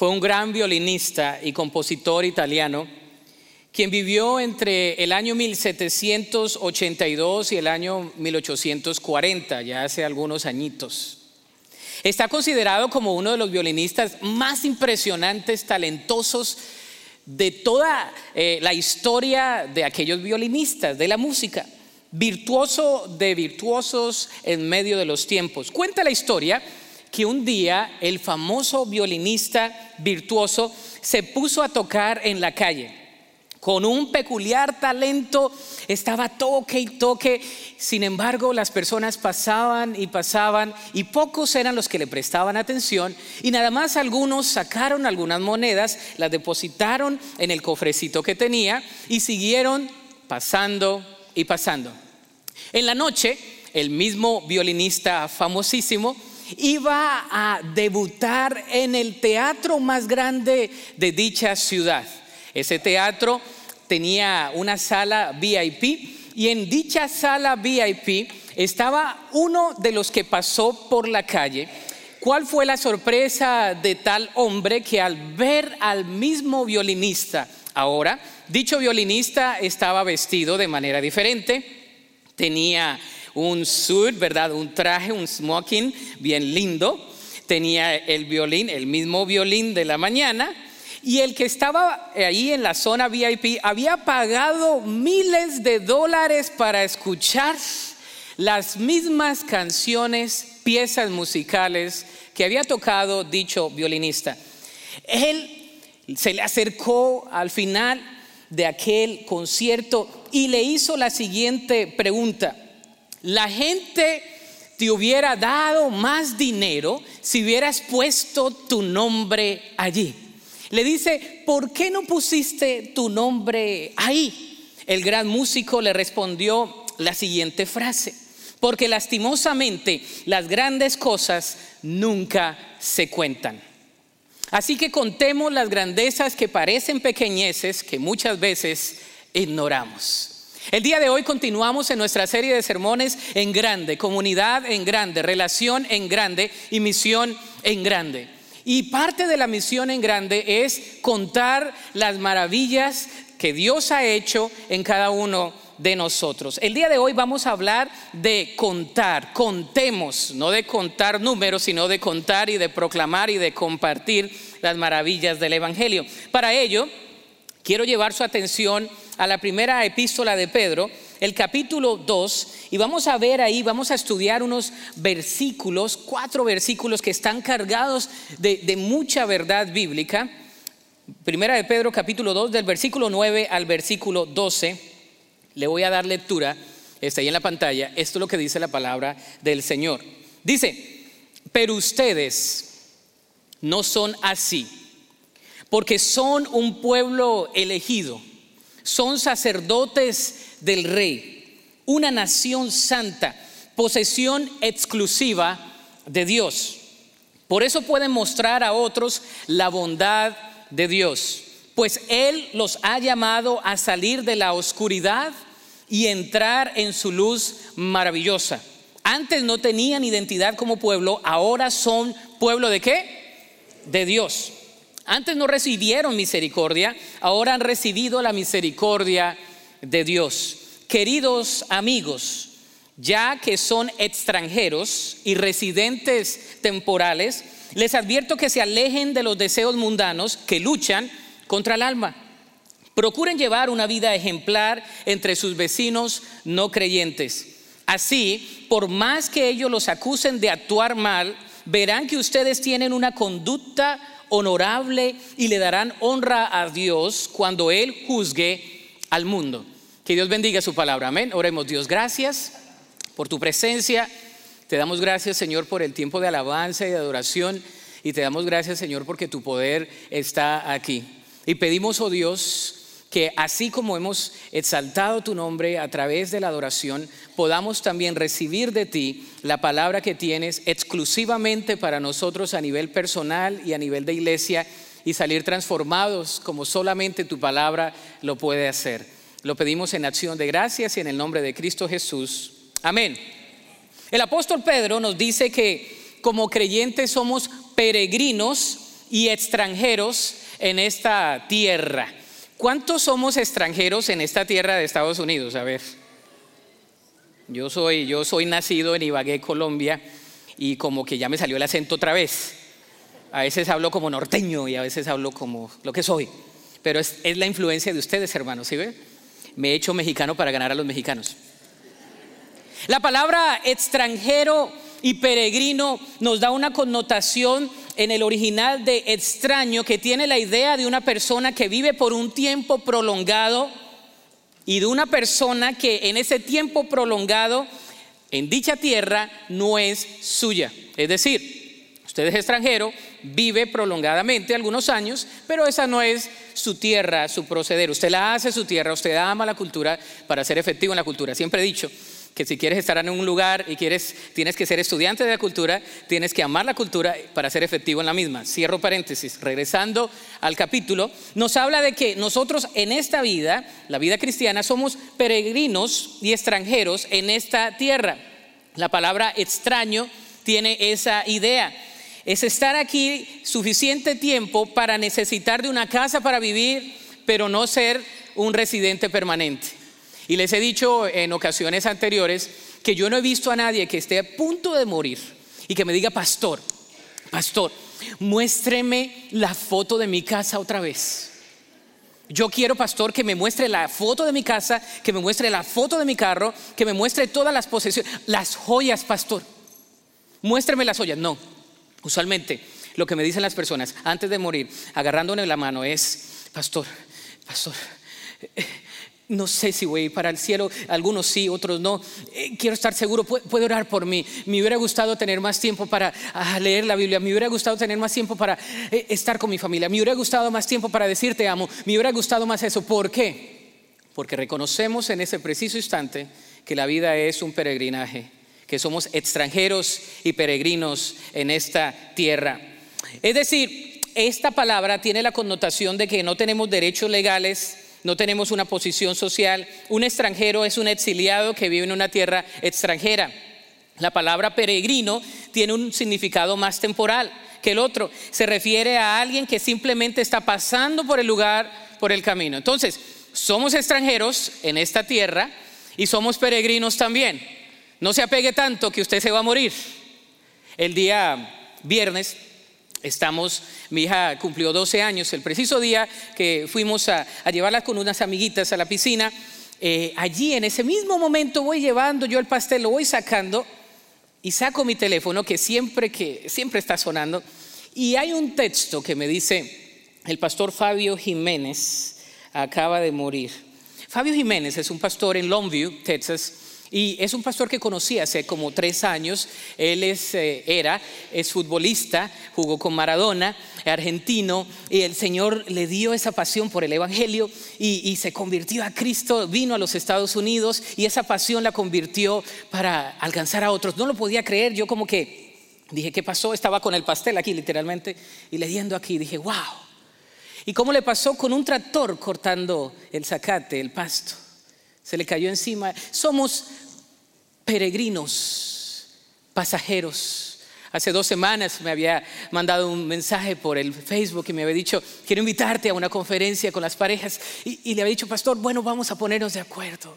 fue un gran violinista y compositor italiano, quien vivió entre el año 1782 y el año 1840, ya hace algunos añitos. Está considerado como uno de los violinistas más impresionantes, talentosos de toda eh, la historia de aquellos violinistas, de la música. Virtuoso de virtuosos en medio de los tiempos. Cuenta la historia que un día el famoso violinista virtuoso se puso a tocar en la calle. Con un peculiar talento, estaba toque y toque. Sin embargo, las personas pasaban y pasaban y pocos eran los que le prestaban atención. Y nada más algunos sacaron algunas monedas, las depositaron en el cofrecito que tenía y siguieron pasando y pasando. En la noche, el mismo violinista famosísimo iba a debutar en el teatro más grande de dicha ciudad. Ese teatro tenía una sala VIP y en dicha sala VIP estaba uno de los que pasó por la calle. ¿Cuál fue la sorpresa de tal hombre que al ver al mismo violinista ahora, dicho violinista estaba vestido de manera diferente, tenía un suit, ¿verdad? Un traje, un smoking bien lindo. Tenía el violín, el mismo violín de la mañana. Y el que estaba ahí en la zona VIP había pagado miles de dólares para escuchar las mismas canciones, piezas musicales que había tocado dicho violinista. Él se le acercó al final de aquel concierto y le hizo la siguiente pregunta la gente te hubiera dado más dinero si hubieras puesto tu nombre allí. Le dice, ¿por qué no pusiste tu nombre ahí? El gran músico le respondió la siguiente frase, porque lastimosamente las grandes cosas nunca se cuentan. Así que contemos las grandezas que parecen pequeñeces que muchas veces ignoramos. El día de hoy continuamos en nuestra serie de sermones en grande, comunidad en grande, relación en grande y misión en grande. Y parte de la misión en grande es contar las maravillas que Dios ha hecho en cada uno de nosotros. El día de hoy vamos a hablar de contar, contemos, no de contar números, sino de contar y de proclamar y de compartir las maravillas del Evangelio. Para ello, quiero llevar su atención a la primera epístola de Pedro, el capítulo 2, y vamos a ver ahí, vamos a estudiar unos versículos, cuatro versículos que están cargados de, mucha verdad bíblica. Primera de Pedro, capítulo 2, del versículo 9 al versículo 12. Le voy a dar lectura, está ahí en la pantalla. Esto es lo que dice la palabra del Señor. Dice, pero ustedes no son así, porque son un pueblo elegido son sacerdotes del rey, una nación santa, posesión exclusiva de Dios. Por eso pueden mostrar a otros la bondad de Dios, pues Él los ha llamado a salir de la oscuridad y entrar en su luz maravillosa. Antes no tenían identidad como pueblo, ahora son pueblo de qué? De Dios. Antes no recibieron misericordia, ahora han recibido la misericordia de Dios. Queridos amigos, ya que son extranjeros y residentes temporales, les advierto que se alejen de los deseos mundanos que luchan contra el alma. Procuren llevar una vida ejemplar entre sus vecinos no creyentes. Así, por más que ellos los acusen de actuar mal, verán que ustedes tienen una conducta honorable y le darán honra a Dios cuando Él juzgue al mundo. Que Dios bendiga su palabra. Amén. Oremos Dios. Gracias por tu presencia. Te damos gracias, Señor, por el tiempo de alabanza y de adoración. Y te damos gracias, Señor, porque tu poder está aquí. Y pedimos, oh Dios, que así como hemos exaltado tu nombre a través de la adoración, podamos también recibir de ti la palabra que tienes exclusivamente para nosotros a nivel personal y a nivel de iglesia y salir transformados como solamente tu palabra lo puede hacer. Lo pedimos en acción de gracias y en el nombre de Cristo Jesús. Amén. El apóstol Pedro nos dice que como creyentes somos peregrinos y extranjeros en esta tierra. ¿Cuántos somos extranjeros en esta tierra de Estados Unidos? A ver. Yo soy, yo soy nacido en Ibagué, Colombia, y como que ya me salió el acento otra vez. A veces hablo como norteño y a veces hablo como lo que soy. Pero es, es la influencia de ustedes, hermanos, ¿sí ve? Me he hecho mexicano para ganar a los mexicanos. La palabra extranjero y peregrino nos da una connotación en el original de extraño que tiene la idea de una persona que vive por un tiempo prolongado y de una persona que en ese tiempo prolongado en dicha tierra no es suya. Es decir, usted es extranjero, vive prolongadamente algunos años, pero esa no es su tierra, su proceder. Usted la hace su tierra, usted ama la cultura para ser efectivo en la cultura. Siempre he dicho, que si quieres estar en un lugar y quieres, tienes que ser estudiante de la cultura, tienes que amar la cultura para ser efectivo en la misma. Cierro paréntesis, regresando al capítulo, nos habla de que nosotros en esta vida, la vida cristiana, somos peregrinos y extranjeros en esta tierra. La palabra extraño tiene esa idea. Es estar aquí suficiente tiempo para necesitar de una casa para vivir, pero no ser un residente permanente. Y les he dicho en ocasiones anteriores que yo no he visto a nadie que esté a punto de morir y que me diga, pastor, pastor, muéstreme la foto de mi casa otra vez. Yo quiero, pastor, que me muestre la foto de mi casa, que me muestre la foto de mi carro, que me muestre todas las posesiones, las joyas, pastor. Muéstreme las joyas. No, usualmente lo que me dicen las personas antes de morir, agarrándome la mano, es, pastor, pastor, no sé si voy para el cielo, algunos sí, otros no. Eh, quiero estar seguro, puede orar por mí. Me hubiera gustado tener más tiempo para ah, leer la Biblia, me hubiera gustado tener más tiempo para eh, estar con mi familia, me hubiera gustado más tiempo para decirte amo, me hubiera gustado más eso. ¿Por qué? Porque reconocemos en ese preciso instante que la vida es un peregrinaje, que somos extranjeros y peregrinos en esta tierra. Es decir, esta palabra tiene la connotación de que no tenemos derechos legales, no tenemos una posición social. Un extranjero es un exiliado que vive en una tierra extranjera. La palabra peregrino tiene un significado más temporal que el otro. Se refiere a alguien que simplemente está pasando por el lugar, por el camino. Entonces, somos extranjeros en esta tierra y somos peregrinos también. No se apegue tanto que usted se va a morir. El día viernes Estamos, mi hija cumplió 12 años, el preciso día que fuimos a, llevarla con unas amiguitas a la piscina, eh, allí en ese mismo momento voy llevando yo el pastel, lo voy sacando y saco mi teléfono que siempre, que siempre está sonando y hay un texto que me dice, el pastor Fabio Jiménez acaba de morir. Fabio Jiménez es un pastor en Longview, Texas, y es un pastor que conocí hace como tres años. Él es, eh, era, es futbolista, jugó con Maradona, argentino, y el Señor le dio esa pasión por el Evangelio y, se convirtió a Cristo, vino a los Estados Unidos y esa pasión la convirtió para alcanzar a otros. No lo podía creer, yo como que dije, ¿qué pasó? Estaba con el pastel aquí literalmente y leyendo aquí, dije, wow. ¿Y cómo le pasó con un tractor cortando el zacate, el pasto? Se le cayó encima. Somos peregrinos, pasajeros. Hace dos semanas me había mandado un mensaje por el Facebook y me había dicho, quiero invitarte a una conferencia con las parejas. Y, le había dicho, pastor, bueno, vamos a ponernos de acuerdo.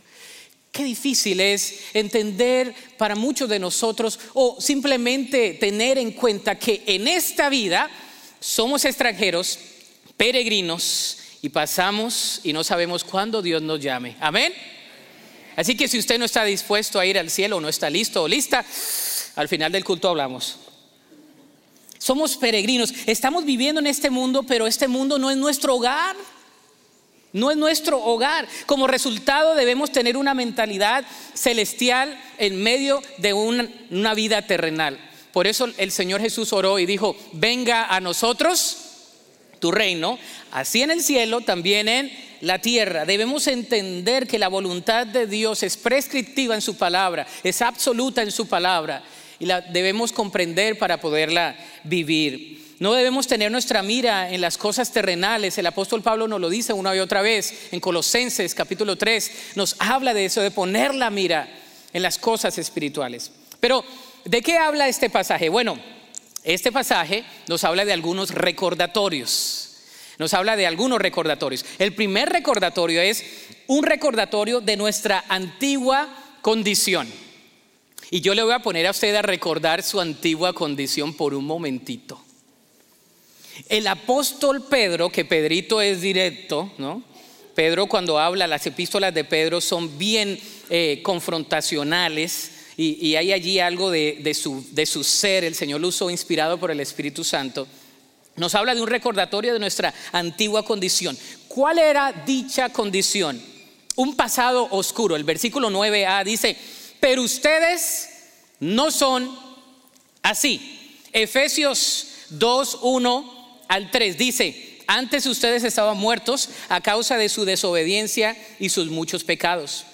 Qué difícil es entender para muchos de nosotros o simplemente tener en cuenta que en esta vida somos extranjeros, peregrinos y pasamos y no sabemos cuándo Dios nos llame. Amén. Así que si usted no está dispuesto a ir al cielo, no está listo o lista, al final del culto hablamos. Somos peregrinos, estamos viviendo en este mundo, pero este mundo no es nuestro hogar. No es nuestro hogar. Como resultado debemos tener una mentalidad celestial en medio de una, una vida terrenal. Por eso el Señor Jesús oró y dijo, venga a nosotros tu reino, así en el cielo, también en la tierra. Debemos entender que la voluntad de Dios es prescriptiva en su palabra, es absoluta en su palabra y la debemos comprender para poderla vivir. No debemos tener nuestra mira en las cosas terrenales. El apóstol Pablo nos lo dice una y otra vez en Colosenses capítulo 3. Nos habla de eso, de poner la mira en las cosas espirituales. Pero, ¿de qué habla este pasaje? Bueno, Este pasaje nos habla de algunos recordatorios. Nos habla de algunos recordatorios. El primer recordatorio es un recordatorio de nuestra antigua condición. Y yo le voy a poner a usted a recordar su antigua condición por un momentito. El apóstol Pedro, que Pedrito es directo, ¿no? Pedro cuando habla, las epístolas de Pedro son bien eh, confrontacionales y, hay allí algo de, su, ser, el Señor lo usó inspirado por el Espíritu Santo. Nos habla de un recordatorio de nuestra antigua condición. ¿Cuál era dicha condición? Un pasado oscuro. El versículo 9a dice, pero ustedes no son así. Efesios 2, 1 al 3 dice, antes ustedes estaban muertos a causa de su desobediencia y sus muchos pecados.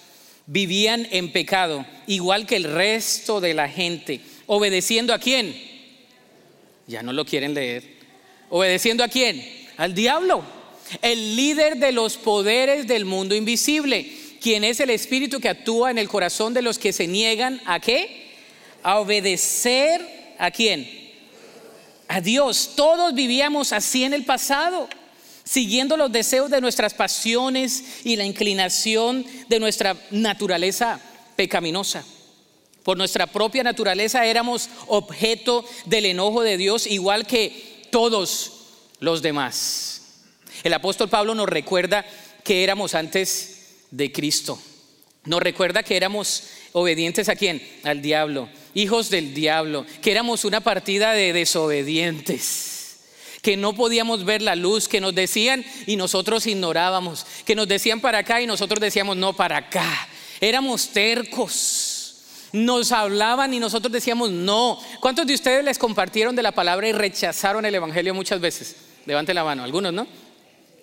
Vivían en pecado, igual que el resto de la gente. ¿Obedeciendo a quién? Ya no lo quieren leer. ¿Obedeciendo a quién? Al diablo, el líder de los poderes del mundo invisible, quien es el espíritu que actúa en el corazón de los que se niegan a qué? A obedecer a quién? a Dios. Todos vivíamos así en el pasado, siguiendo los deseos de nuestras pasiones y la inclinación de nuestra naturaleza pecaminosa. Por nuestra propia naturaleza éramos objeto del enojo de Dios, igual que todos los demás. El apóstol Pablo nos recuerda que éramos antes de Cristo. Nos recuerda que éramos obedientes a quién? Al diablo hijos del diablo, que éramos una partida de desobedientes, que no podíamos ver la luz, que nos decían y nosotros ignorábamos, que nos decían para acá y nosotros decíamos no para acá. Éramos tercos. Nos hablaban y nosotros decíamos no. ¿Cuántos de ustedes les compartieron de la palabra y rechazaron el Evangelio muchas veces? Levante la mano, algunos, ¿no?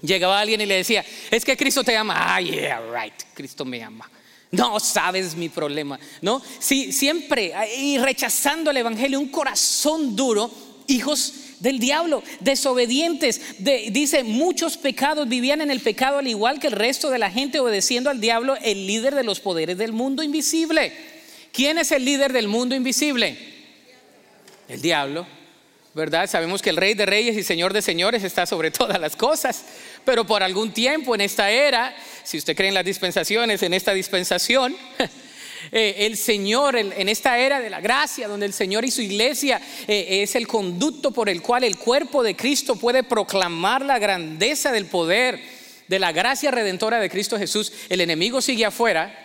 Llegaba alguien y le decía, es que Cristo te ama. Ah, yeah, right, Cristo me ama. No sabes mi problema, ¿no? Sí, siempre y rechazando el evangelio, un corazón duro, hijos del diablo, desobedientes. dice, muchos pecados vivían en el pecado al igual que el resto de la gente obedeciendo al diablo, el líder de los poderes del mundo invisible. ¿Quién es el líder del mundo invisible? El diablo. ¿verdad? Sabemos que el Rey de Reyes y Señor de Señores está sobre todas las cosas, pero por algún tiempo en esta era, si usted cree en las dispensaciones, en esta dispensación, eh, el Señor, en esta era de la gracia, donde el Señor y su iglesia eh, es el conducto por el cual el cuerpo de Cristo puede proclamar la grandeza del poder, de la gracia redentora de Cristo Jesús, el enemigo sigue afuera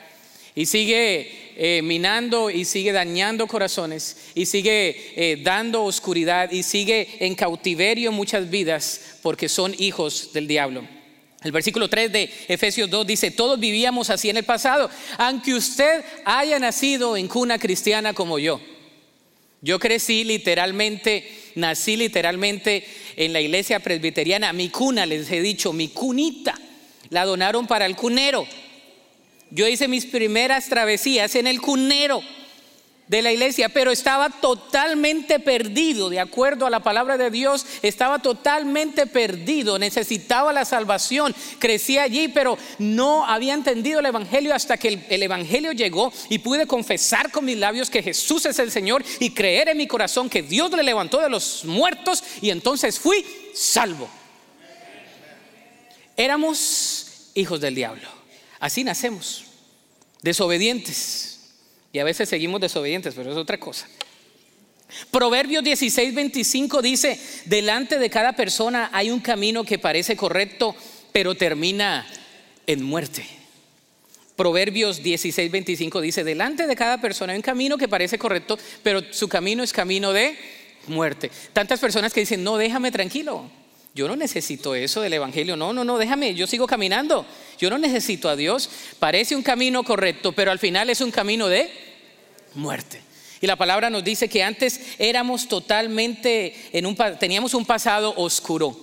y sigue eh, minando y sigue dañando corazones y sigue dando oscuridad y sigue en cautiverio muchas vidas porque son hijos del diablo. El versículo 3 de Efesios 2 dice, todos vivíamos así en el pasado, aunque usted haya nacido en cuna cristiana como yo. Yo crecí literalmente, nací literalmente en la iglesia presbiteriana, mi cuna, les he dicho, mi cunita, la donaron para el cunero. Yo hice mis primeras travesías en el cunero de la iglesia, pero estaba totalmente perdido, de acuerdo a la palabra de Dios, estaba totalmente perdido, necesitaba la salvación, crecí allí, pero no había entendido el Evangelio hasta que el, Evangelio llegó y pude confesar con mis labios que Jesús es el Señor y creer en mi corazón que Dios le levantó de los muertos y entonces fui salvo. Éramos hijos del diablo. Así nacemos, desobedientes. Y a veces seguimos desobedientes, pero es otra cosa. Proverbios 16, 25 dice, delante de cada persona hay un camino que parece correcto, pero termina en muerte. Proverbios 16, 25 dice, delante de cada persona hay un camino que parece correcto, pero su camino es camino de muerte. Tantas personas que dicen, no, déjame tranquilo. Yo no necesito eso del Evangelio. No, no, no, déjame, yo sigo caminando. Yo no necesito a Dios. Parece un camino correcto, pero al final es un camino de muerte. Y la palabra nos dice que antes éramos totalmente, en un, teníamos un pasado oscuro.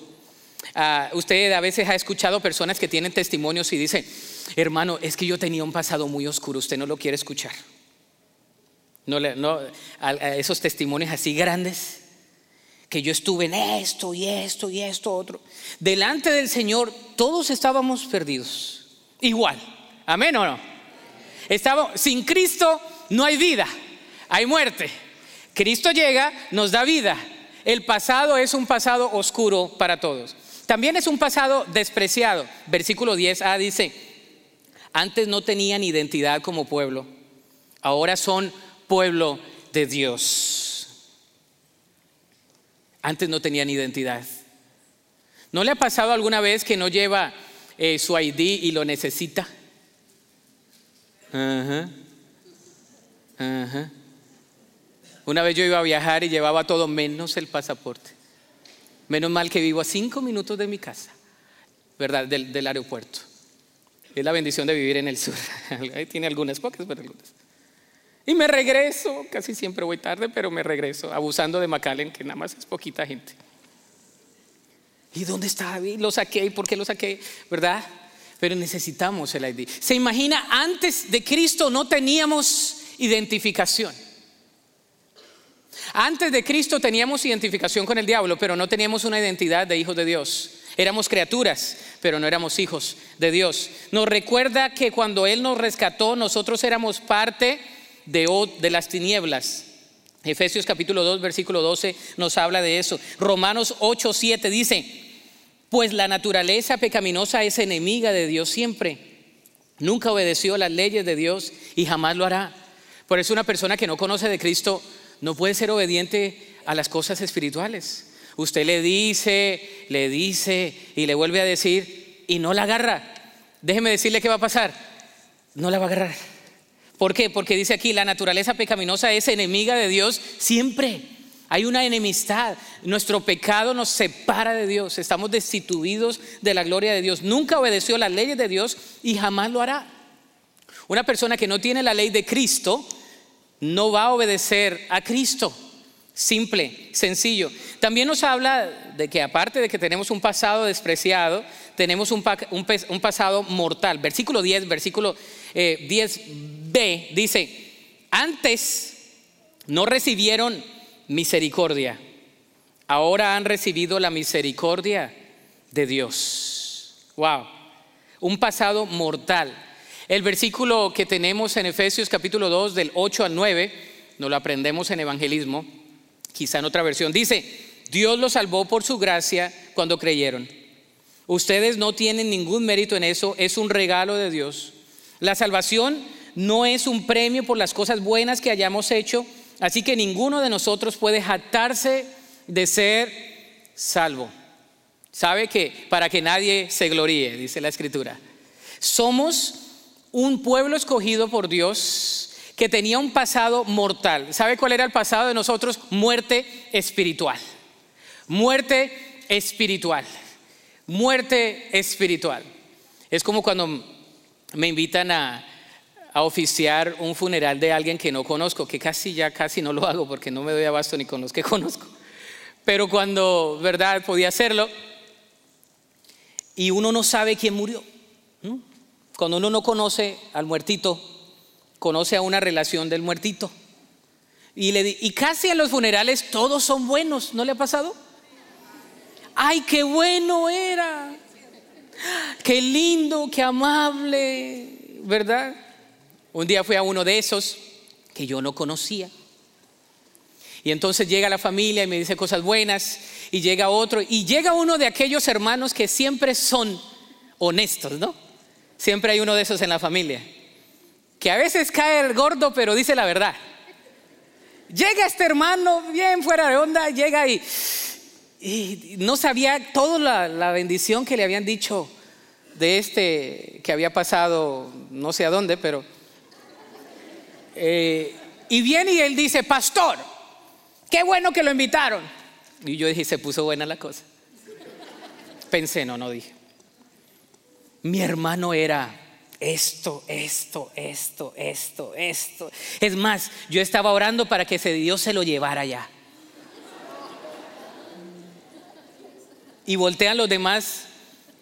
Ah, usted a veces ha escuchado personas que tienen testimonios y dicen, hermano, es que yo tenía un pasado muy oscuro, usted no lo quiere escuchar. No, no, esos testimonios así grandes que yo estuve en esto y esto y esto otro. Delante del Señor todos estábamos perdidos. Igual. Amén o no. Estaba, sin Cristo no hay vida, hay muerte. Cristo llega, nos da vida. el pasado es un pasado oscuro para todos. También es un pasado despreciado. Versículo 10a dice, antes no tenían identidad como pueblo, ahora son pueblo de Dios. Antes no tenían identidad. ¿No le ha pasado alguna vez que no lleva eh, su ID y lo necesita? Una vez yo iba a viajar y llevaba todo menos el pasaporte. Menos mal que vivo a cinco minutos de mi casa, ¿verdad? Del, del aeropuerto. Es la bendición de vivir en el sur. Ahí tiene algunas pocas, pero algunas. Y me regreso, casi siempre voy tarde, pero me regreso, abusando de McAllen, que nada más es poquita gente. ¿Y dónde está Lo saqué, ¿y por qué lo saqué? ¿Verdad? Pero necesitamos el ID. ¿Se imagina? Antes de Cristo no teníamos identificación. Antes de Cristo teníamos identificación con el diablo, pero no teníamos una identidad de hijos de Dios. Éramos criaturas, pero no éramos hijos de Dios. Nos recuerda que cuando Él nos rescató, nosotros éramos parte de, las tinieblas. Efesios capítulo 2, versículo 12 nos habla de eso. Romanos 8, 7 dice, pues la naturaleza pecaminosa es enemiga de Dios siempre. Nunca obedeció las leyes de Dios y jamás lo hará. Por eso una persona que no conoce de Cristo no puede ser obediente a las cosas espirituales. Usted le dice, le dice y le vuelve a decir y no la agarra. Déjeme decirle qué va a pasar. No la va a agarrar. ¿Por qué? Porque dice aquí, la naturaleza pecaminosa es enemiga de Dios siempre. Hay una enemistad. Nuestro pecado nos separa de Dios. Estamos destituidos de la gloria de Dios. Nunca obedeció las leyes de Dios y jamás lo hará. Una persona que no tiene la ley de Cristo no va a obedecer a Cristo. Simple, sencillo. También nos habla de que aparte de que tenemos un pasado despreciado, tenemos un, pasado mortal. Versículo 10, versículo 10b eh, dice, antes no recibieron misericordia, ahora han recibido la misericordia de Dios. Wow, un pasado mortal. El versículo que tenemos en Efesios capítulo 2 del 8 al 9, nos lo aprendemos en evangelismo, quizá en otra versión, dice, Dios los salvó por su gracia cuando creyeron. Ustedes no tienen ningún mérito en eso, es un regalo de Dios. La salvación no es un premio por las cosas buenas que hayamos hecho, así que ninguno de nosotros puede jactarse de ser salvo. ¿Sabe que para que nadie se gloríe, dice la escritura? Somos un pueblo escogido por Dios que tenía un pasado mortal. ¿Sabe cuál era el pasado de nosotros? Muerte espiritual. Muerte espiritual. Muerte espiritual. Es como cuando me invitan a, oficiar un funeral de alguien que no conozco, que casi ya casi no lo hago porque no me doy abasto ni con los que conozco. Pero cuando, ¿verdad?, podía hacerlo y uno no sabe quién murió. Cuando uno no conoce al muertito, conoce a una relación del muertito. Y, y casi en los funerales todos son buenos, ¿no le ha pasado? Ay, qué bueno era. Qué lindo, qué amable, ¿verdad? Un día fui a uno de esos que yo no conocía. Y entonces llega la familia y me dice cosas buenas y llega otro y llega uno de aquellos hermanos que siempre son honestos, ¿no? Siempre hay uno de esos en la familia. Que a veces cae el gordo, pero dice la verdad. Llega este hermano bien fuera de onda, llega y, y no sabía toda la, bendición que le habían dicho de este que había pasado, no sé a dónde, pero... Eh, y viene y él dice, pastor, qué bueno que lo invitaron. Y yo dije, se puso buena la cosa. Pensé, no, no dije mi hermano era esto, esto, esto, esto, esto. Es más, yo estaba orando para que ese Dios se lo llevara ya. Y voltean los demás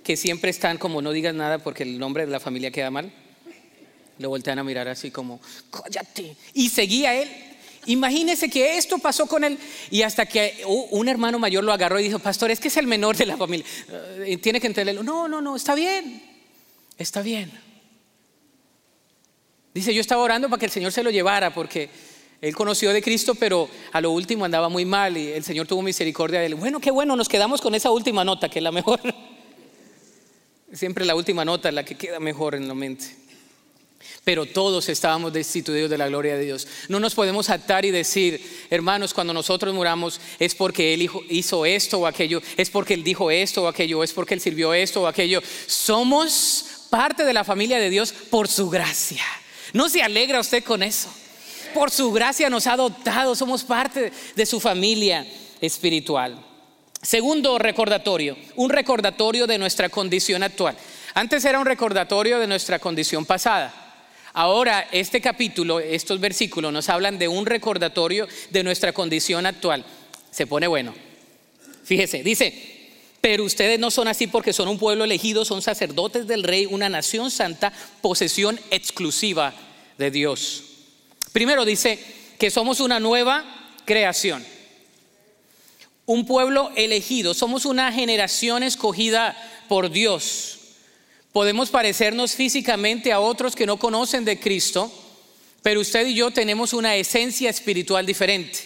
que siempre están como no digas nada porque el nombre de la familia queda mal. Lo voltean a mirar así como, cállate. Y seguía él. Imagínese que esto pasó con él y hasta que un hermano mayor lo agarró y dijo, pastor, es que es el menor de la familia. Eh, tiene que entenderlo. No, no, no, está bien está bien. Dice, yo estaba orando para que el Señor se lo llevara porque Él conoció de Cristo, pero a lo último andaba muy mal y el Señor tuvo misericordia de él. Bueno, qué bueno, nos quedamos con esa última nota, que es la mejor. Siempre la última nota es la que queda mejor en la mente. Pero todos estábamos destituidos de la gloria de Dios. No nos podemos atar y decir, hermanos, cuando nosotros muramos es porque Él hizo esto o aquello, es porque Él dijo esto o aquello, es porque Él sirvió esto o aquello. Somos parte de la familia de Dios por su gracia. ¿No se alegra usted con eso? Por su gracia nos ha adoptado, somos parte de su familia espiritual. Segundo recordatorio, un recordatorio de nuestra condición actual. Antes era un recordatorio de nuestra condición pasada. Ahora este capítulo, estos versículos nos hablan de un recordatorio de nuestra condición actual. Se pone bueno. Fíjese, dice, pero ustedes no son así porque son un pueblo elegido, son sacerdotes del rey, una nación santa, posesión exclusiva de Dios. Primero dice que somos una nueva creación un pueblo elegido, somos una generación escogida por Dios. Podemos parecernos físicamente a otros que no conocen de Cristo, pero usted y yo tenemos una esencia espiritual diferente.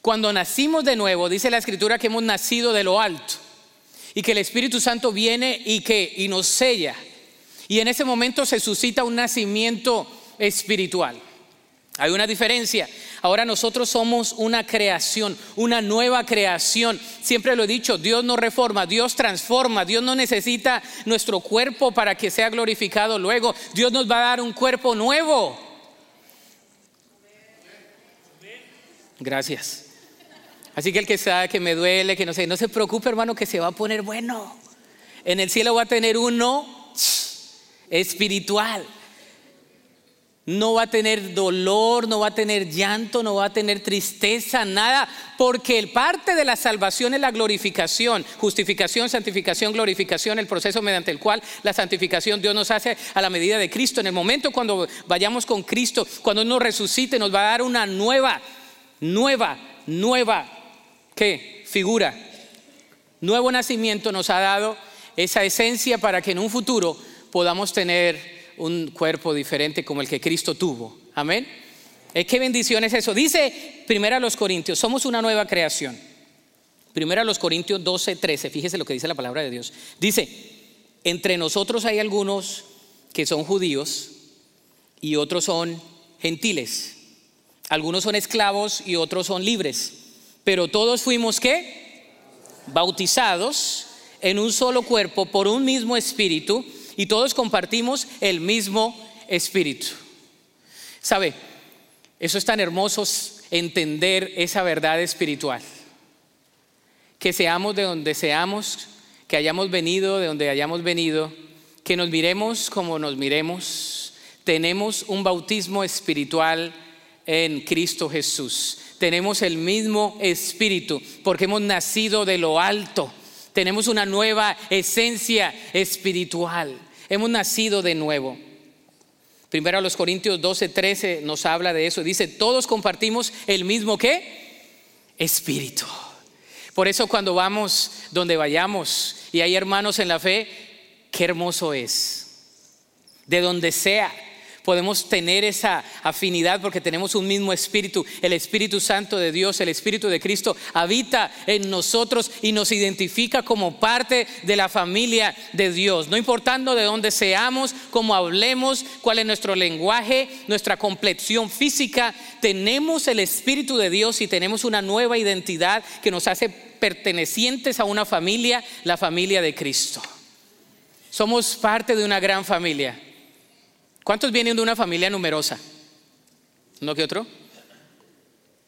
Cuando nacimos de nuevo, dice la escritura que hemos nacido de lo alto y que el Espíritu Santo viene y que y nos sella. Y en ese momento se suscita un nacimiento espiritual. Hay una diferencia. Ahora nosotros somos una creación, una nueva creación. Siempre lo he dicho, Dios no reforma, Dios transforma. Dios no necesita nuestro cuerpo para que sea glorificado luego. Dios nos va a dar un cuerpo nuevo. Gracias. Así que el que sabe que me duele, que no sé, no se preocupe hermano que se va a poner bueno. En el cielo va a tener uno espiritual no va a tener dolor, no va a tener llanto, no va a tener tristeza, nada, porque el parte de la salvación es la glorificación, justificación, santificación, glorificación, el proceso mediante el cual la santificación Dios nos hace a la medida de Cristo. En el momento cuando vayamos con Cristo, cuando nos resucite, nos va a dar una nueva, nueva, nueva, ¿qué? Figura. Nuevo nacimiento nos ha dado esa esencia para que en un futuro podamos tener un cuerpo diferente como el que Cristo tuvo. Amén. Eh, ¿Qué bendición es eso? Dice primero a los Corintios, somos una nueva creación. Primero a los Corintios 12, 13, fíjese lo que dice la palabra de Dios. Dice, entre nosotros hay algunos que son judíos y otros son gentiles. Algunos son esclavos y otros son libres. Pero todos fuimos qué? Bautizados en un solo cuerpo por un mismo espíritu y todos compartimos el mismo espíritu. ¿Sabe? Eso es tan hermoso entender esa verdad espiritual. Que seamos de donde seamos, que hayamos venido de donde hayamos venido, que nos miremos como nos miremos. Tenemos un bautismo espiritual en Cristo Jesús. Tenemos el mismo espíritu porque hemos nacido de lo alto tenemos una nueva esencia espiritual. Hemos nacido de nuevo. Primero a los Corintios 12, 13 nos habla de eso. Dice, todos compartimos el mismo qué? Espíritu. Por eso cuando vamos donde vayamos y hay hermanos en la fe, qué hermoso es. De donde sea podemos tener esa afinidad porque tenemos un mismo espíritu. El Espíritu Santo de Dios, el Espíritu de Cristo habita en nosotros y nos identifica como parte de la familia de Dios. No importando de dónde seamos, cómo hablemos, cuál es nuestro lenguaje, nuestra complexión física, tenemos el Espíritu de Dios y tenemos una nueva identidad que nos hace pertenecientes a una familia, la familia de Cristo. Somos parte de una gran familia. ¿Cuántos vienen de una familia numerosa? ¿No que otro?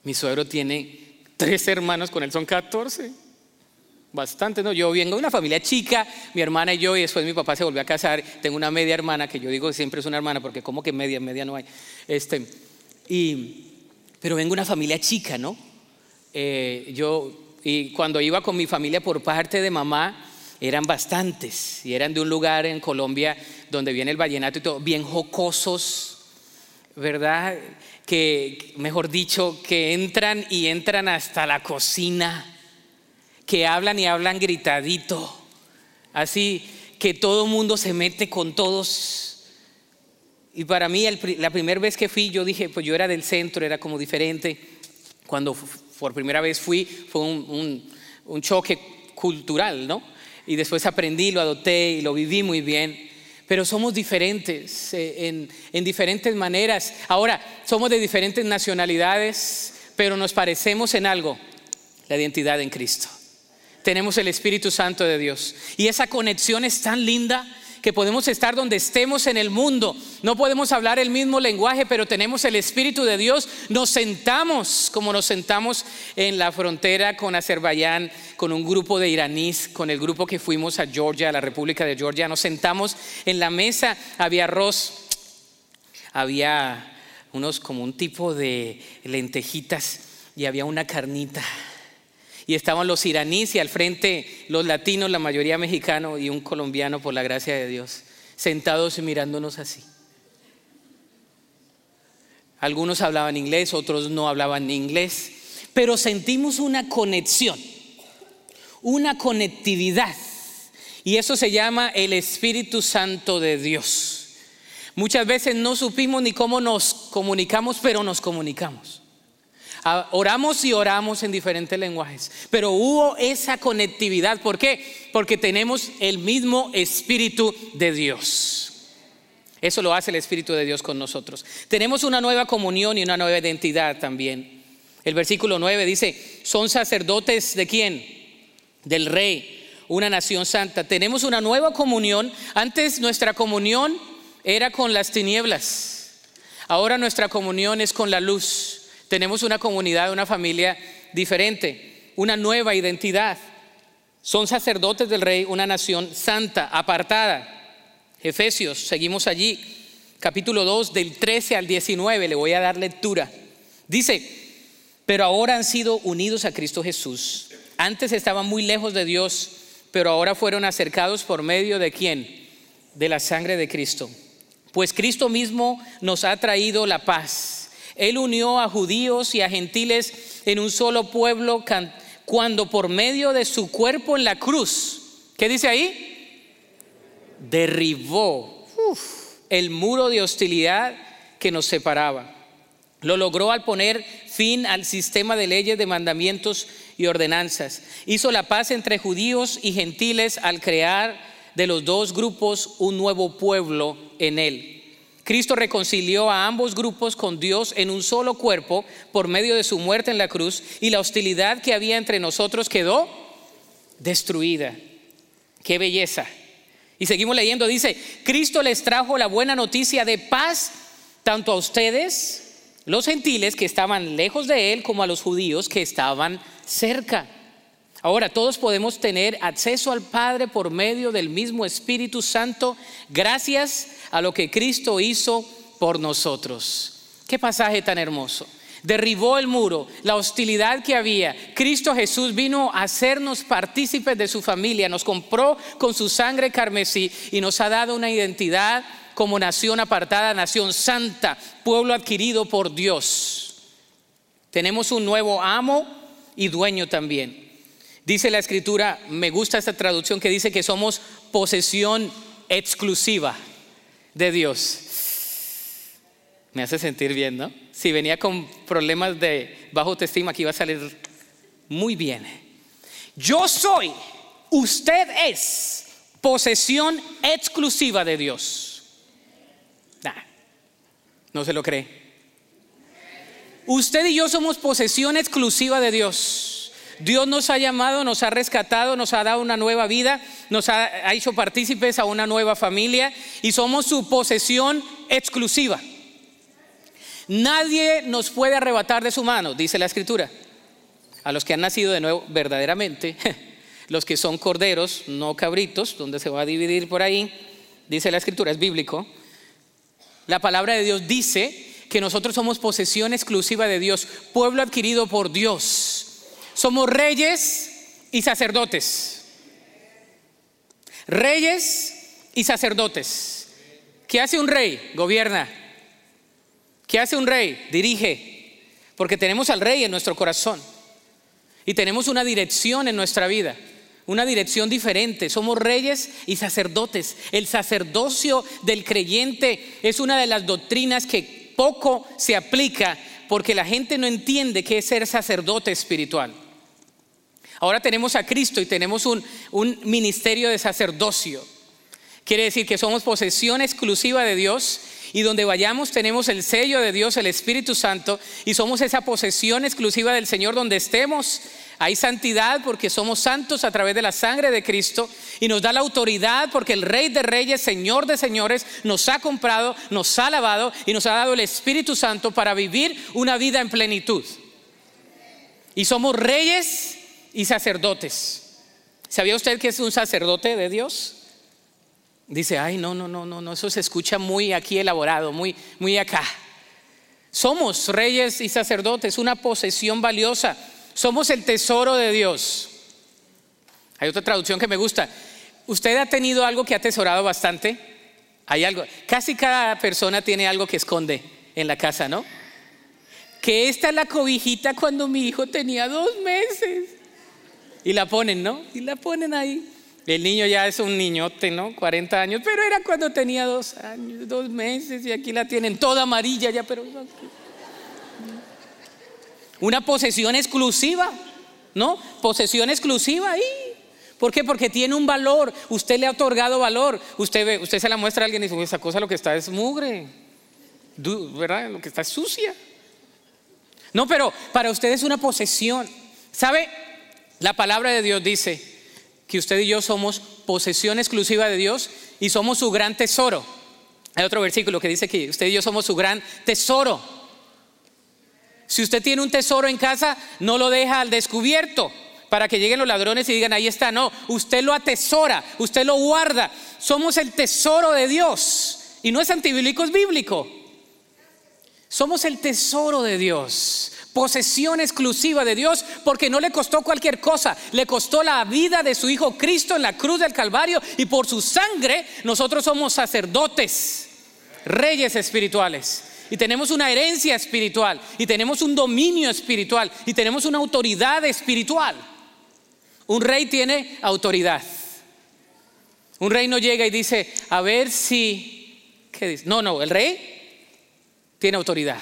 Mi suegro tiene tres hermanos, con él son 14. Bastante, ¿no? Yo vengo de una familia chica, mi hermana y yo, y después mi papá se volvió a casar. Tengo una media hermana, que yo digo siempre es una hermana, porque como que media, media no hay. Este, y, pero vengo de una familia chica, ¿no? Eh, yo, y cuando iba con mi familia por parte de mamá, eran bastantes, y eran de un lugar en Colombia donde viene el vallenato y todo, bien jocosos, ¿verdad? Que, mejor dicho, que entran y entran hasta la cocina, que hablan y hablan gritadito, así que todo mundo se mete con todos. Y para mí, la primera vez que fui, yo dije, pues yo era del centro, era como diferente. Cuando por primera vez fui, fue un, un choque cultural, ¿no? Y después aprendí, lo adopté y lo viví muy bien pero somos diferentes eh, en, en, diferentes maneras. Ahora, somos de diferentes nacionalidades, pero nos parecemos en algo, la identidad en Cristo. Tenemos el Espíritu Santo de Dios. Y esa conexión es tan linda que podemos estar donde estemos en el mundo. No podemos hablar el mismo lenguaje, pero tenemos el Espíritu de Dios. Nos sentamos como nos sentamos en la frontera con Azerbaiyán, con un grupo de iraníes, con el grupo que fuimos a Georgia, a la República de Georgia. Nos sentamos en la mesa, había arroz, había unos como un tipo de lentejitas y había una carnita y estaban los iraníes y al frente los latinos, la mayoría mexicano y un colombiano por la gracia de Dios, sentados y mirándonos así. Algunos hablaban inglés, otros no hablaban inglés, pero sentimos una conexión, una conectividad. Y eso se llama el Espíritu Santo de Dios. Muchas veces no supimos ni cómo nos comunicamos, pero nos comunicamos. Oramos y oramos en diferentes lenguajes, pero hubo esa conectividad. ¿Por qué? Porque tenemos el mismo Espíritu de Dios. Eso lo hace el Espíritu de Dios con nosotros. Tenemos una nueva comunión y una nueva identidad también. El versículo 9 dice, son sacerdotes de quién? Del rey, una nación santa. Tenemos una nueva comunión. Antes nuestra comunión era con las tinieblas. Ahora nuestra comunión es con la luz. Tenemos una comunidad, una familia diferente, una nueva identidad. Son sacerdotes del rey, una nación santa, apartada. Efesios, seguimos allí, capítulo 2 del 13 al 19, le voy a dar lectura. Dice, pero ahora han sido unidos a Cristo Jesús. Antes estaban muy lejos de Dios, pero ahora fueron acercados por medio de quién? De la sangre de Cristo. Pues Cristo mismo nos ha traído la paz él unió a judíos y a gentiles en un solo pueblo cuando por medio de su cuerpo en la cruz, ¿qué dice ahí? Derribó el muro de hostilidad que nos separaba. Lo logró al poner fin al sistema de leyes, de mandamientos y ordenanzas. Hizo la paz entre judíos y gentiles al crear de los dos grupos un nuevo pueblo en él. Cristo reconcilió a ambos grupos con Dios en un solo cuerpo por medio de su muerte en la cruz y la hostilidad que había entre nosotros quedó destruida. Qué belleza. Y seguimos leyendo, dice, Cristo les trajo la buena noticia de paz tanto a ustedes, los gentiles que estaban lejos de Él, como a los judíos que estaban cerca. Ahora, todos podemos tener acceso al Padre por medio del mismo Espíritu Santo, gracias a lo que Cristo hizo por nosotros. Qué pasaje tan hermoso. Derribó el muro, la hostilidad que había. Cristo Jesús vino a hacernos partícipes de su familia, nos compró con su sangre carmesí y nos ha dado una identidad como nación apartada, nación santa, pueblo adquirido por Dios. Tenemos un nuevo amo y dueño también. Dice la escritura, me gusta esta traducción que dice que somos posesión exclusiva de Dios. Me hace sentir bien, ¿no? Si venía con problemas de bajo autoestima, aquí iba a salir muy bien. Yo soy, usted es posesión exclusiva de Dios. no se lo cree. Usted y yo somos posesión exclusiva de Dios. Dios nos ha llamado, nos ha rescatado, nos ha dado una nueva vida, nos ha, hecho partícipes a una nueva familia y somos su posesión exclusiva. Nadie nos puede arrebatar de su mano, dice la escritura. A los que han nacido de nuevo verdaderamente, los que son corderos, no cabritos, donde se va a dividir por ahí, dice la escritura, es bíblico. La palabra de Dios dice que nosotros somos posesión exclusiva de Dios, pueblo adquirido por Dios. Somos reyes y sacerdotes. Reyes y sacerdotes. ¿Qué hace un rey? Gobierna. ¿Qué hace un rey? Dirige. Porque tenemos al rey en nuestro corazón. Y tenemos una dirección en nuestra vida. una dirección diferente. Somos reyes y sacerdotes. El sacerdocio del creyente es una de las doctrinas que poco se aplica porque la gente no entiende qué es ser sacerdote espiritual. Ahora tenemos a Cristo y tenemos un, un ministerio de sacerdocio. Quiere decir que somos posesión exclusiva de Dios y donde vayamos tenemos el sello de Dios, el Espíritu Santo, y somos esa posesión exclusiva del Señor donde estemos. Hay santidad porque somos santos a través de la sangre de Cristo y nos da la autoridad porque el Rey de Reyes, Señor de Señores, nos ha comprado, nos ha lavado y nos ha dado el Espíritu Santo para vivir una vida en plenitud. Y somos reyes y sacerdotes. ¿Sabía usted que es un sacerdote de Dios? Dice, ay, no, no, no, no, no, eso se escucha muy aquí elaborado, muy, muy acá. Somos reyes y sacerdotes, una posesión valiosa. Somos el tesoro de Dios. Hay otra traducción que me gusta. ¿Usted ha tenido algo que ha atesorado bastante? Hay algo. Casi cada persona tiene algo que esconde en la casa, ¿no? Que esta es la cobijita cuando mi hijo tenía dos meses. Y la ponen, ¿no? Y la ponen ahí. El niño ya es un niñote, ¿no? 40 años, pero era cuando tenía dos años, dos meses, y aquí la tienen toda amarilla ya, pero... Una posesión exclusiva, ¿no? Posesión exclusiva ahí. ¿Por qué? Porque tiene un valor. Usted le ha otorgado valor. Usted ve, usted se la muestra a alguien y dice, esa cosa lo que está es mugre. ¿Verdad? Lo que está es sucia. No, pero para usted es una posesión. ¿Sabe? La palabra de Dios dice, que usted y yo somos posesión exclusiva de Dios y somos su gran tesoro. Hay otro versículo que dice que usted y yo somos su gran tesoro. Si usted tiene un tesoro en casa, no lo deja al descubierto para que lleguen los ladrones y digan, ahí está. No, usted lo atesora, usted lo guarda. Somos el tesoro de Dios. Y no es antibíblico, es bíblico. Somos el tesoro de Dios posesión exclusiva de Dios porque no le costó cualquier cosa, le costó la vida de su Hijo Cristo en la cruz del Calvario y por su sangre nosotros somos sacerdotes, reyes espirituales. Y tenemos una herencia espiritual, y tenemos un dominio espiritual, y tenemos una autoridad espiritual. Un rey tiene autoridad. Un rey no llega y dice, a ver si, ¿qué dice? No, no, el rey tiene autoridad.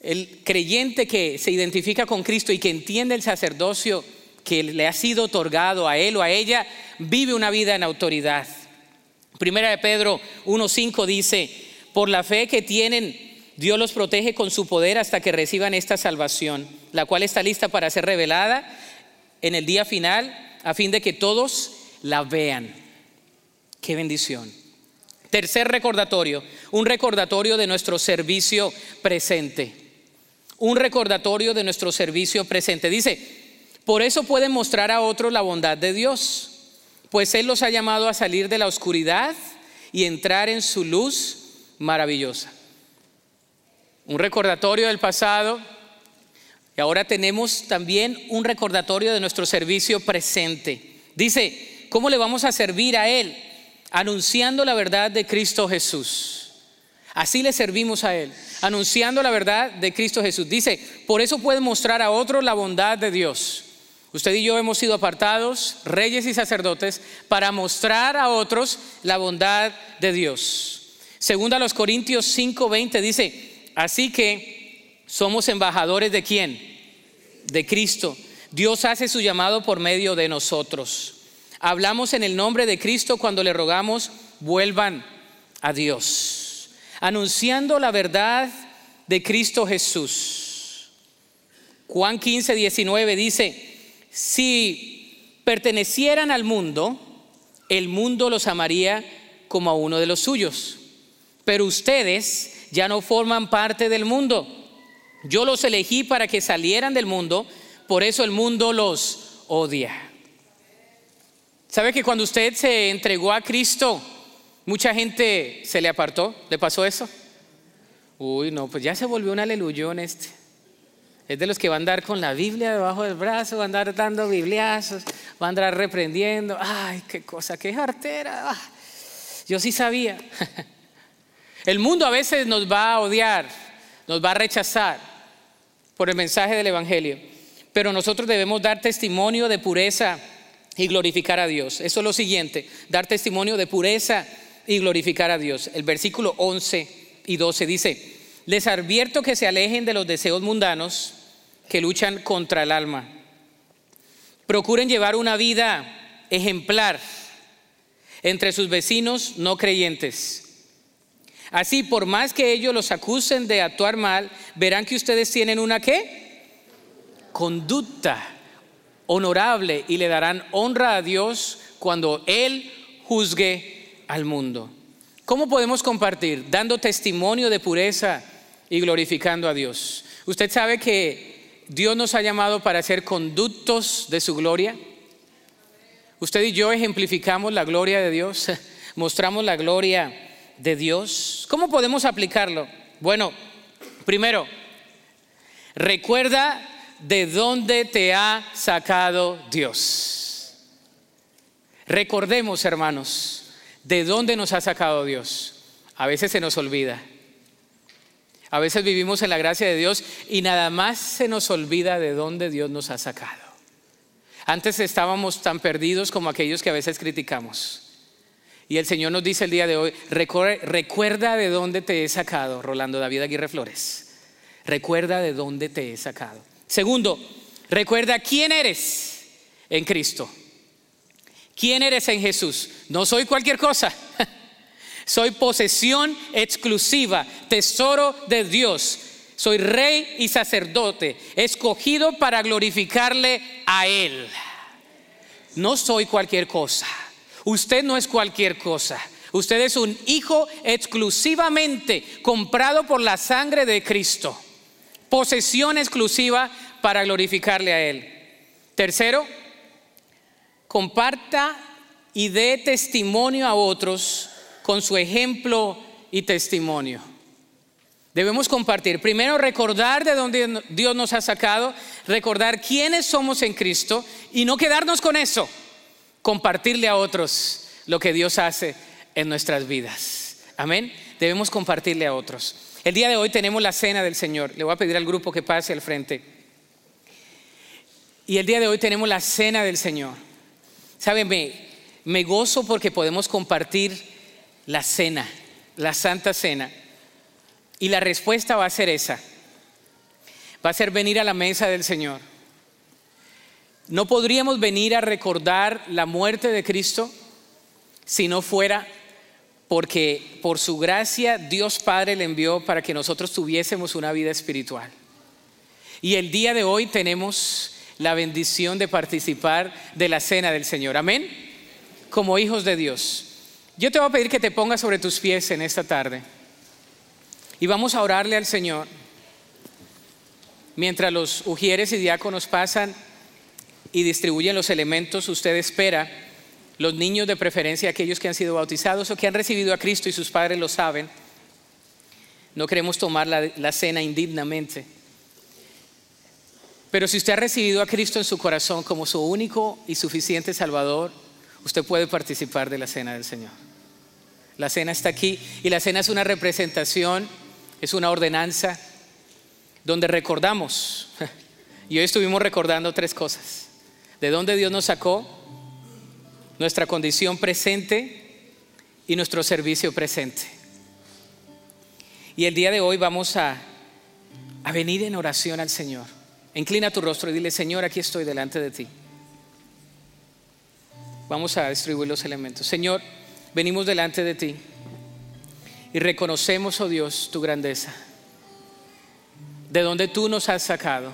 El creyente que se identifica con Cristo y que entiende el sacerdocio que le ha sido otorgado a él o a ella, vive una vida en autoridad. Primera de Pedro 1.5 dice, por la fe que tienen, Dios los protege con su poder hasta que reciban esta salvación, la cual está lista para ser revelada en el día final, a fin de que todos la vean. Qué bendición. Tercer recordatorio, un recordatorio de nuestro servicio presente un recordatorio de nuestro servicio presente. Dice, por eso pueden mostrar a otros la bondad de Dios, pues Él los ha llamado a salir de la oscuridad y entrar en su luz maravillosa. Un recordatorio del pasado y ahora tenemos también un recordatorio de nuestro servicio presente. Dice, ¿cómo le vamos a servir a Él? Anunciando la verdad de Cristo Jesús. Así le servimos a Él, anunciando la verdad de Cristo Jesús. Dice, por eso puede mostrar a otros la bondad de Dios. Usted y yo hemos sido apartados, reyes y sacerdotes, para mostrar a otros la bondad de Dios. Segunda a los Corintios 5:20 dice, así que somos embajadores de quién? De Cristo. Dios hace su llamado por medio de nosotros. Hablamos en el nombre de Cristo cuando le rogamos, vuelvan a Dios anunciando la verdad de Cristo Jesús. Juan 15, 19 dice, si pertenecieran al mundo, el mundo los amaría como a uno de los suyos. Pero ustedes ya no forman parte del mundo. Yo los elegí para que salieran del mundo, por eso el mundo los odia. ¿Sabe que cuando usted se entregó a Cristo, Mucha gente se le apartó, ¿le pasó eso? Uy, no, pues ya se volvió un aleluyón este. Es de los que va a andar con la Biblia debajo del brazo, va a andar dando bibliazos, va a andar reprendiendo. Ay, qué cosa, qué jartera. Ah, yo sí sabía. El mundo a veces nos va a odiar, nos va a rechazar por el mensaje del Evangelio, pero nosotros debemos dar testimonio de pureza y glorificar a Dios. Eso es lo siguiente, dar testimonio de pureza y glorificar a Dios. El versículo 11 y 12 dice, les advierto que se alejen de los deseos mundanos que luchan contra el alma. Procuren llevar una vida ejemplar entre sus vecinos no creyentes. Así, por más que ellos los acusen de actuar mal, verán que ustedes tienen una qué? Conducta honorable y le darán honra a Dios cuando Él juzgue al mundo. ¿Cómo podemos compartir? Dando testimonio de pureza y glorificando a Dios. Usted sabe que Dios nos ha llamado para ser conductos de su gloria. Usted y yo ejemplificamos la gloria de Dios, mostramos la gloria de Dios. ¿Cómo podemos aplicarlo? Bueno, primero, recuerda de dónde te ha sacado Dios. Recordemos, hermanos, de dónde nos ha sacado Dios. A veces se nos olvida. A veces vivimos en la gracia de Dios y nada más se nos olvida de dónde Dios nos ha sacado. Antes estábamos tan perdidos como aquellos que a veces criticamos. Y el Señor nos dice el día de hoy, recuerda de dónde te he sacado, Rolando David Aguirre Flores. Recuerda de dónde te he sacado. Segundo, recuerda quién eres en Cristo. ¿Quién eres en Jesús? No soy cualquier cosa. Soy posesión exclusiva, tesoro de Dios. Soy rey y sacerdote, escogido para glorificarle a Él. No soy cualquier cosa. Usted no es cualquier cosa. Usted es un hijo exclusivamente comprado por la sangre de Cristo. Posesión exclusiva para glorificarle a Él. Tercero, comparta y dé testimonio a otros con su ejemplo y testimonio. Debemos compartir. Primero, recordar de dónde Dios nos ha sacado, recordar quiénes somos en Cristo y no quedarnos con eso. Compartirle a otros lo que Dios hace en nuestras vidas. Amén. Debemos compartirle a otros. El día de hoy tenemos la cena del Señor. Le voy a pedir al grupo que pase al frente. Y el día de hoy tenemos la cena del Señor. Saben, me, me gozo porque podemos compartir la cena, la santa cena. Y la respuesta va a ser esa. Va a ser venir a la mesa del Señor. No podríamos venir a recordar la muerte de Cristo si no fuera porque por su gracia Dios Padre le envió para que nosotros tuviésemos una vida espiritual. Y el día de hoy tenemos la bendición de participar de la cena del Señor. Amén. Como hijos de Dios. Yo te voy a pedir que te pongas sobre tus pies en esta tarde. Y vamos a orarle al Señor. Mientras los ujieres y diáconos pasan y distribuyen los elementos, usted espera, los niños de preferencia, aquellos que han sido bautizados o que han recibido a Cristo y sus padres lo saben, no queremos tomar la, la cena indignamente. Pero si usted ha recibido a Cristo en su corazón como su único y suficiente Salvador, usted puede participar de la cena del Señor. La cena está aquí y la cena es una representación es una ordenanza donde recordamos, y hoy estuvimos recordando tres cosas, de dónde Dios nos sacó, nuestra condición presente y nuestro servicio presente. Y el día de hoy vamos a, a venir en oración al Señor. Inclina tu rostro y dile, Señor, aquí estoy delante de ti. Vamos a distribuir los elementos. Señor, venimos delante de ti. Y reconocemos, oh Dios, tu grandeza, de donde tú nos has sacado.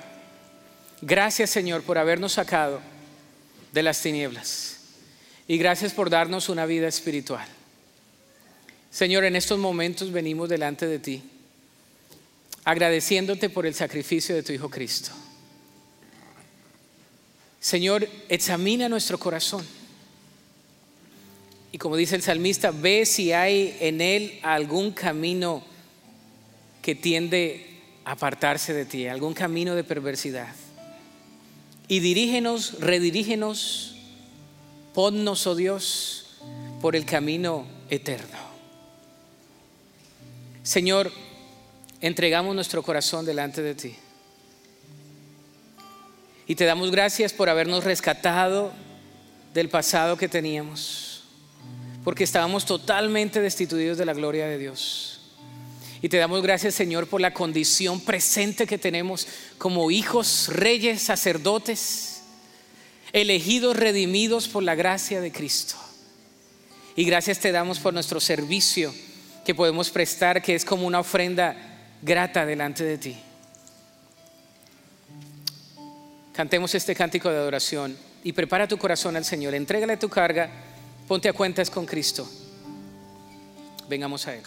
Gracias, Señor, por habernos sacado de las tinieblas. Y gracias por darnos una vida espiritual. Señor, en estos momentos venimos delante de ti, agradeciéndote por el sacrificio de tu Hijo Cristo. Señor, examina nuestro corazón. Y como dice el salmista, ve si hay en él algún camino que tiende a apartarse de ti, algún camino de perversidad. Y dirígenos, redirígenos, ponnos, oh Dios, por el camino eterno. Señor, entregamos nuestro corazón delante de ti. Y te damos gracias por habernos rescatado del pasado que teníamos, porque estábamos totalmente destituidos de la gloria de Dios. Y te damos gracias, Señor, por la condición presente que tenemos como hijos, reyes, sacerdotes, elegidos, redimidos por la gracia de Cristo. Y gracias te damos por nuestro servicio que podemos prestar, que es como una ofrenda grata delante de ti. Cantemos este cántico de adoración y prepara tu corazón al Señor. Entrégale tu carga, ponte a cuentas con Cristo. Vengamos a Él.